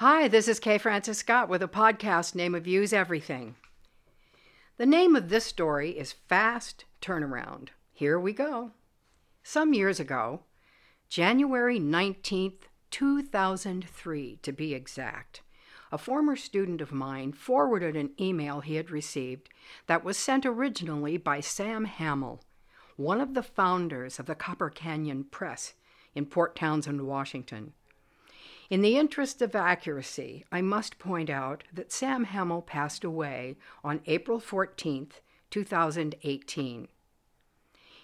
Hi, this is Kay Francis Scott with a podcast name of Use Everything. The name of this story is Fast Turnaround. Here we go. Some years ago, January 19th, 2003 to be exact, a former student of mine forwarded an email he had received that was sent originally by Sam Hamill, one of the founders of the Copper Canyon Press in Port Townsend, Washington. In the interest of accuracy, I must point out that Sam Hamill passed away on April 14, 2018.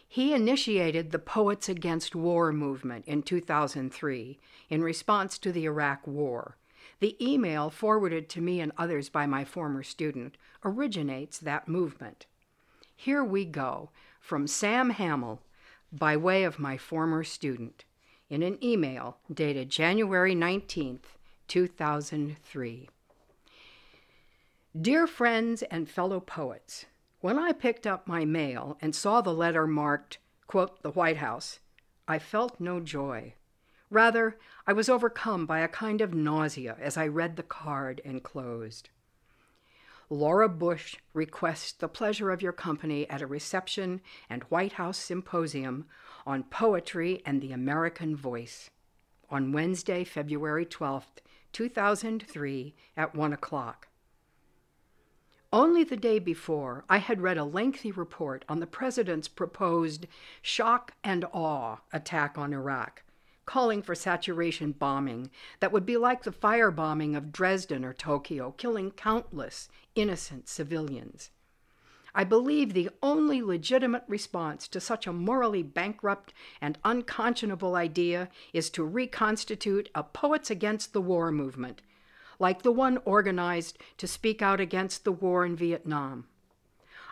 He initiated the Poets Against War movement in 2003 in response to the Iraq War. The email forwarded to me and others by my former student originates that movement. Here we go from Sam Hamill by way of my former student in an email dated January 19, 2003. Dear friends and fellow poets, when I picked up my mail and saw the letter marked, quote, the White House, I felt no joy. Rather, I was overcome by a kind of nausea as I read the card enclosed. Laura Bush requests the pleasure of your company at a reception and White House symposium on poetry and the American voice on Wednesday, February 12th, 2003, at 1 o'clock. Only the day before, I had read a lengthy report on the president's proposed shock and awe attack on Iraq, calling for saturation bombing that would be like the firebombing of Dresden or Tokyo, killing countless innocent civilians. I believe the only legitimate response to such a morally bankrupt and unconscionable idea is to reconstitute a Poets Against the War movement, like the one organized to speak out against the war in Vietnam.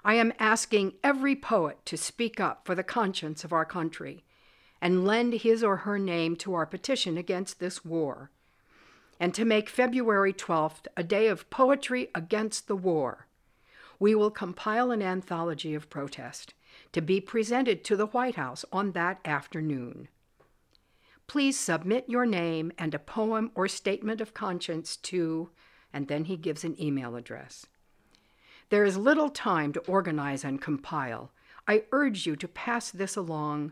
I am asking every poet to speak up for the conscience of our country and lend his or her name to our petition against this war, and to make February 12th a day of poetry against the war we will compile an anthology of protest to be presented to the White House on that afternoon. Please submit your name and a poem or statement of conscience to, and then he gives an email address. There is little time to organize and compile. I urge you to pass this along.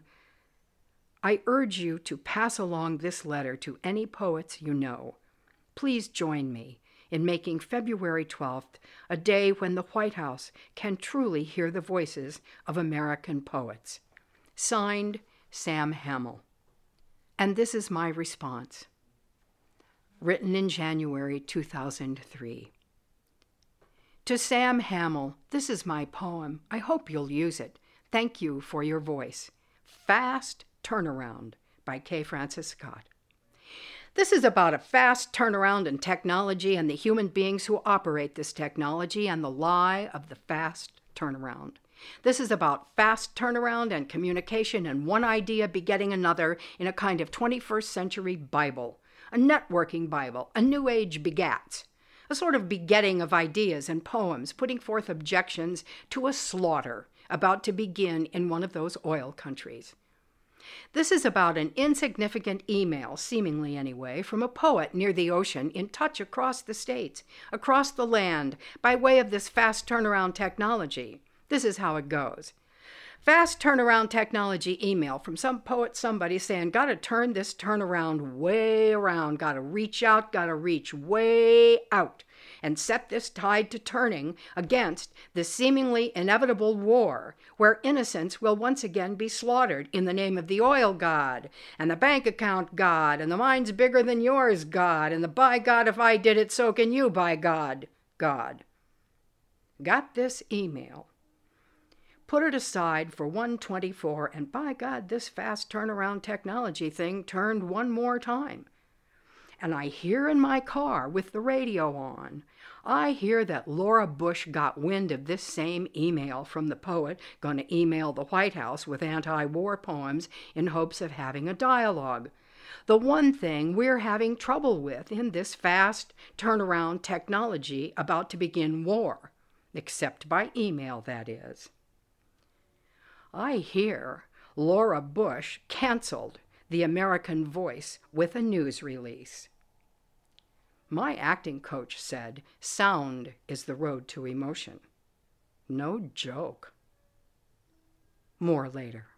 I urge you to pass along this letter to any poets you know. Please join me in making February 12th a day when the White House can truly hear the voices of American poets. Signed, Sam Hamill. And this is my response. Written in January 2003. To Sam Hamill, this is my poem. I hope you'll use it. Thank you for your voice. Fast Turnaround by K. Francis Scott. This is about a fast turnaround in technology and the human beings who operate this technology and the lie of the fast turnaround. This is about fast turnaround and communication and one idea begetting another in a kind of 21st century Bible, a networking Bible, a new age begats, a sort of begetting of ideas and poems putting forth objections to a slaughter about to begin in one of those oil countries. This is about an insignificant email, seemingly anyway, from a poet near the ocean in touch across the states, across the land, by way of this fast turnaround technology. This is how it goes. Fast turnaround technology email from some poet, somebody saying, Gotta turn this turnaround way around, gotta reach out, gotta reach way out and set this tide to turning against the seemingly inevitable war, where innocents will once again be slaughtered in the name of the oil god, and the bank account god, and the mine's bigger than yours god, and the by God, if I did it, so can you, by God, God. Got this email. Put it aside for 124, and by God, this fast turnaround technology thing turned one more time and I hear in my car with the radio on, I hear that Laura Bush got wind of this same email from the poet going to email the White House with anti war poems in hopes of having a dialogue. The one thing we're having trouble with in this fast turnaround technology about to begin war, except by email, that is. I hear Laura Bush canceled the American Voice with a news release. My acting coach said sound is the road to emotion. No joke. More later.